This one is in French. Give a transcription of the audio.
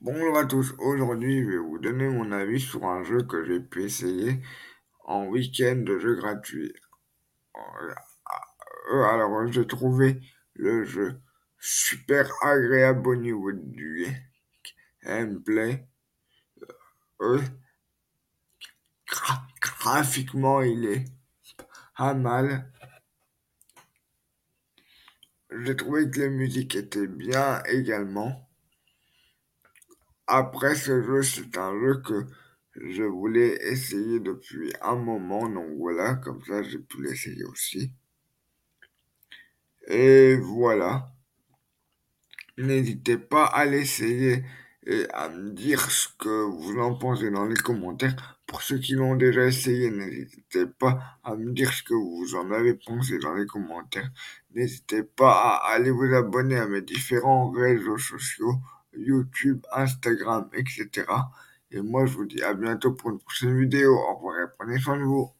Bonjour à tous, aujourd'hui je vais vous donner mon avis sur un jeu que j'ai pu essayer en week-end de jeu gratuit. Euh, alors j'ai trouvé le jeu super agréable au niveau du gameplay. Euh, graphiquement il est pas mal. J'ai trouvé que les musiques étaient bien également. Après ce jeu, c'est un jeu que je voulais essayer depuis un moment, donc voilà, comme ça j'ai pu l'essayer aussi. Et voilà. N'hésitez pas à l'essayer et à me dire ce que vous en pensez dans les commentaires. Pour ceux qui l'ont déjà essayé, n'hésitez pas à me dire ce que vous en avez pensé dans les commentaires. N'hésitez pas à aller vous abonner à mes différents réseaux sociaux. YouTube, Instagram, etc. Et moi, je vous dis à bientôt pour une prochaine vidéo. Au revoir et prenez soin de vous.